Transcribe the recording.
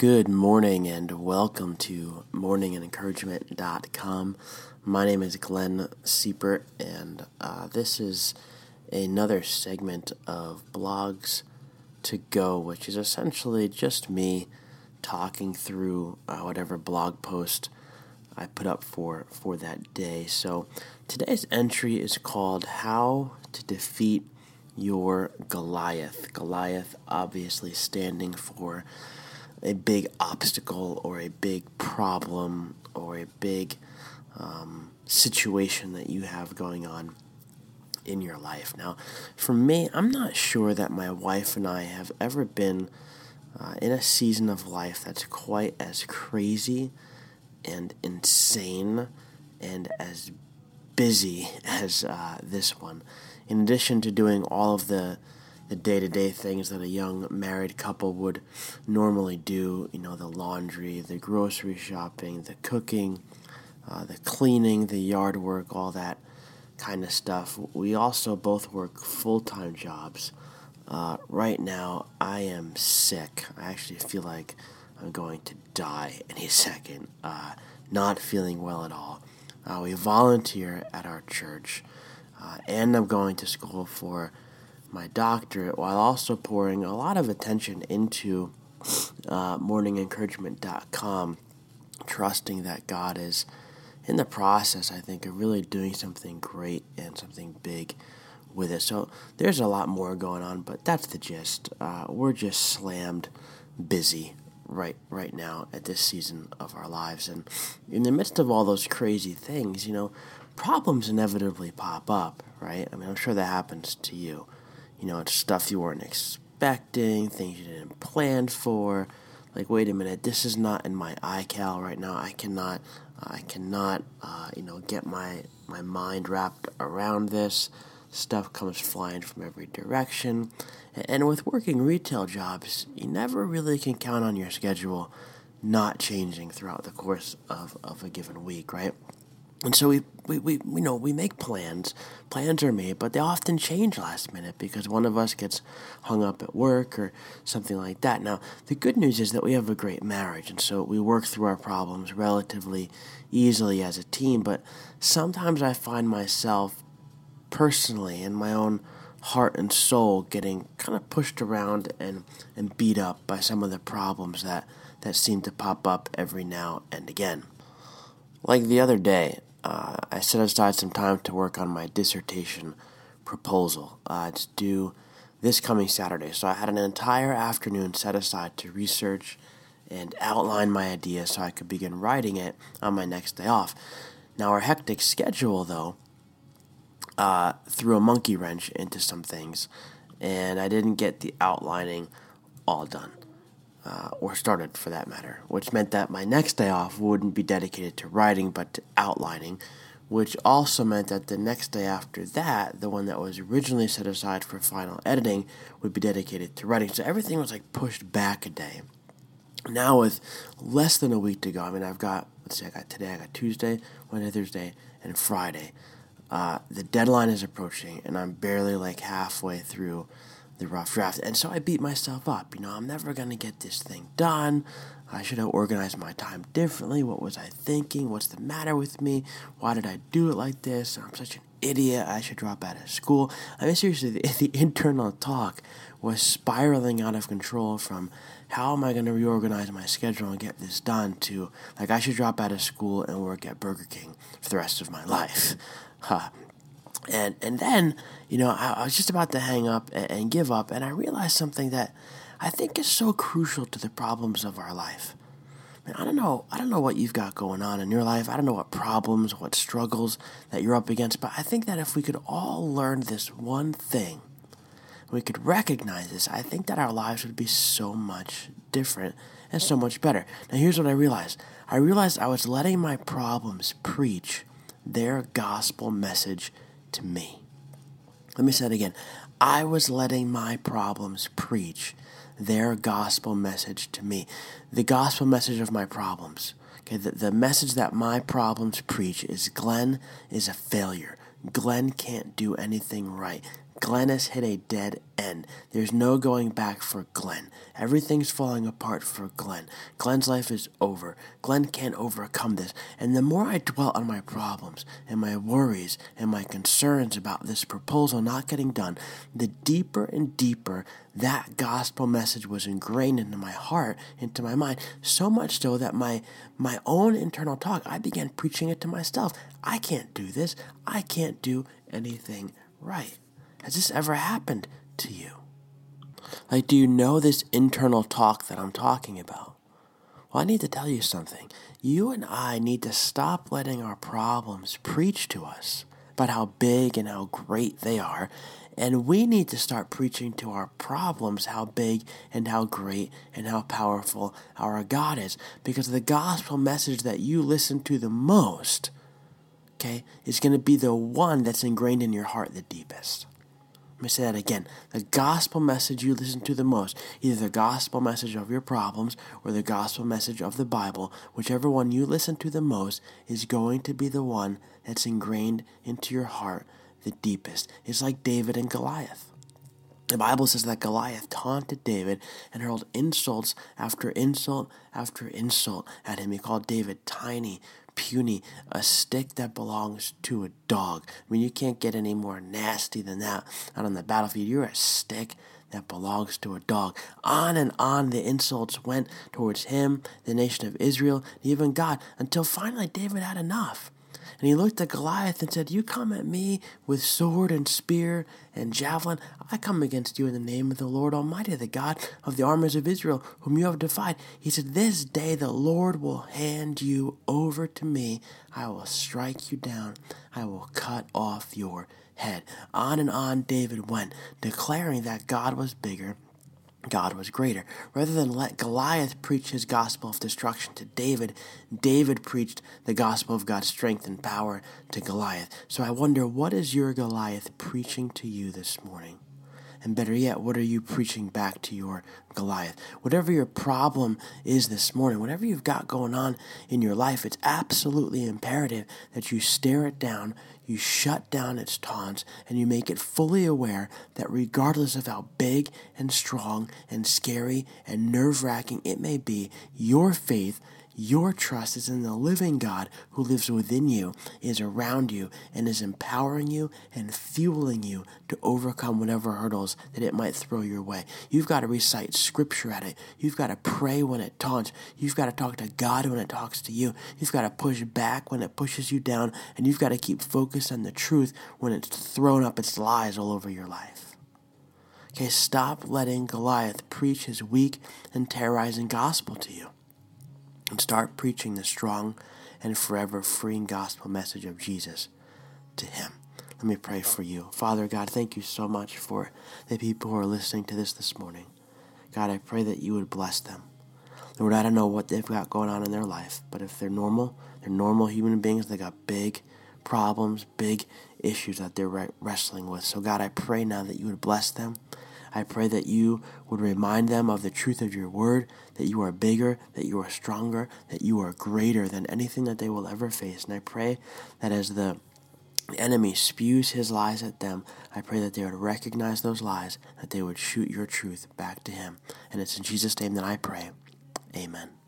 Good morning and welcome to morningandencouragement.com. My name is Glenn Siepert, and uh, this is another segment of Blogs to Go, which is essentially just me talking through uh, whatever blog post I put up for, for that day. So today's entry is called How to Defeat Your Goliath. Goliath obviously standing for a big obstacle or a big problem or a big um, situation that you have going on in your life. Now, for me, I'm not sure that my wife and I have ever been uh, in a season of life that's quite as crazy and insane and as busy as uh, this one. In addition to doing all of the the day to day things that a young married couple would normally do. You know, the laundry, the grocery shopping, the cooking, uh, the cleaning, the yard work, all that kind of stuff. We also both work full time jobs. Uh, right now, I am sick. I actually feel like I'm going to die any second. Uh, not feeling well at all. Uh, we volunteer at our church, uh, and I'm going to school for my doctorate while also pouring a lot of attention into uh, morningencouragement.com, trusting that God is in the process, I think, of really doing something great and something big with it. So there's a lot more going on, but that's the gist. Uh, we're just slammed busy right right now at this season of our lives and in the midst of all those crazy things you know problems inevitably pop up right i mean i'm sure that happens to you you know, it's stuff you weren't expecting, things you didn't plan for. Like, wait a minute, this is not in my iCal right now. I cannot, uh, I cannot, uh, you know, get my my mind wrapped around this. Stuff comes flying from every direction, and with working retail jobs, you never really can count on your schedule not changing throughout the course of, of a given week, right? And so we, we, we, you know, we make plans. Plans are made, but they often change last minute because one of us gets hung up at work or something like that. Now, the good news is that we have a great marriage, and so we work through our problems relatively easily as a team. But sometimes I find myself personally in my own heart and soul getting kind of pushed around and, and beat up by some of the problems that, that seem to pop up every now and again. Like the other day, uh, I set aside some time to work on my dissertation proposal. Uh, it's due this coming Saturday, so I had an entire afternoon set aside to research and outline my idea so I could begin writing it on my next day off. Now, our hectic schedule, though, uh, threw a monkey wrench into some things, and I didn't get the outlining all done uh, or started for that matter, which meant that my next day off wouldn't be dedicated to writing but to outlining, which also meant that the next day after that, the one that was originally set aside for final editing, would be dedicated to writing. So everything was like pushed back a day. Now, with less than a week to go, I mean, I've got, let's see, I got today, I got Tuesday, Wednesday, Thursday, and Friday. Uh, the deadline is approaching, and I'm barely like halfway through the rough draft. And so I beat myself up. You know, I'm never going to get this thing done. I should have organized my time differently. What was I thinking? What's the matter with me? Why did I do it like this? I'm such an idiot. I should drop out of school. I mean, seriously, the, the internal talk was spiraling out of control from how am I going to reorganize my schedule and get this done to like I should drop out of school and work at Burger King for the rest of my life. Huh. And and then, you know, I, I was just about to hang up and, and give up, and I realized something that I think is so crucial to the problems of our life. Man, I don't know. I don't know what you've got going on in your life. I don't know what problems, what struggles that you're up against. But I think that if we could all learn this one thing, we could recognize this. I think that our lives would be so much different and so much better. Now, here's what I realized. I realized I was letting my problems preach their gospel message to me. Let me say it again. I was letting my problems preach their gospel message to me. The gospel message of my problems. Okay, the, the message that my problems preach is Glenn is a failure. Glenn can't do anything right. Glenn has hit a dead end. There's no going back for Glenn. Everything's falling apart for Glenn. Glenn's life is over. Glenn can't overcome this. And the more I dwell on my problems and my worries and my concerns about this proposal not getting done, the deeper and deeper that gospel message was ingrained into my heart, into my mind, so much so that my my own internal talk, I began preaching it to myself. I can't do this. I can't do anything right. Has this ever happened to you? Like, do you know this internal talk that I'm talking about? Well, I need to tell you something. You and I need to stop letting our problems preach to us about how big and how great they are. And we need to start preaching to our problems how big and how great and how powerful our God is. Because the gospel message that you listen to the most, okay, is going to be the one that's ingrained in your heart the deepest. Let me say that again. The gospel message you listen to the most, either the gospel message of your problems or the gospel message of the Bible, whichever one you listen to the most, is going to be the one that's ingrained into your heart the deepest. It's like David and Goliath. The Bible says that Goliath taunted David and hurled insults after insult after insult at him. He called David tiny, puny, a stick that belongs to a dog. I mean, you can't get any more nasty than that out on the battlefield. You're a stick that belongs to a dog. On and on the insults went towards him, the nation of Israel, even God, until finally David had enough. And he looked at Goliath and said, You come at me with sword and spear and javelin. I come against you in the name of the Lord Almighty, the God of the armies of Israel, whom you have defied. He said, This day the Lord will hand you over to me. I will strike you down. I will cut off your head. On and on David went, declaring that God was bigger God was greater. Rather than let Goliath preach his gospel of destruction to David, David preached the gospel of God's strength and power to Goliath. So I wonder, what is your Goliath preaching to you this morning? And better yet, what are you preaching back to your Goliath? Whatever your problem is this morning, whatever you've got going on in your life, it's absolutely imperative that you stare it down, you shut down its taunts, and you make it fully aware that regardless of how big and strong and scary and nerve wracking it may be, your faith your trust is in the living God who lives within you, is around you, and is empowering you and fueling you to overcome whatever hurdles that it might throw your way. You've got to recite scripture at it. You've got to pray when it taunts. You've got to talk to God when it talks to you. You've got to push back when it pushes you down. And you've got to keep focused on the truth when it's thrown up its lies all over your life. Okay, stop letting Goliath preach his weak and terrorizing gospel to you and start preaching the strong and forever freeing gospel message of Jesus to him. Let me pray for you. Father God, thank you so much for the people who are listening to this this morning. God, I pray that you would bless them. Lord, I don't know what they've got going on in their life, but if they're normal, they're normal human beings, they got big problems, big issues that they're wrestling with. So, God, I pray now that you would bless them. I pray that you would remind them of the truth of your word, that you are bigger, that you are stronger, that you are greater than anything that they will ever face. And I pray that as the enemy spews his lies at them, I pray that they would recognize those lies, that they would shoot your truth back to him. And it's in Jesus' name that I pray. Amen.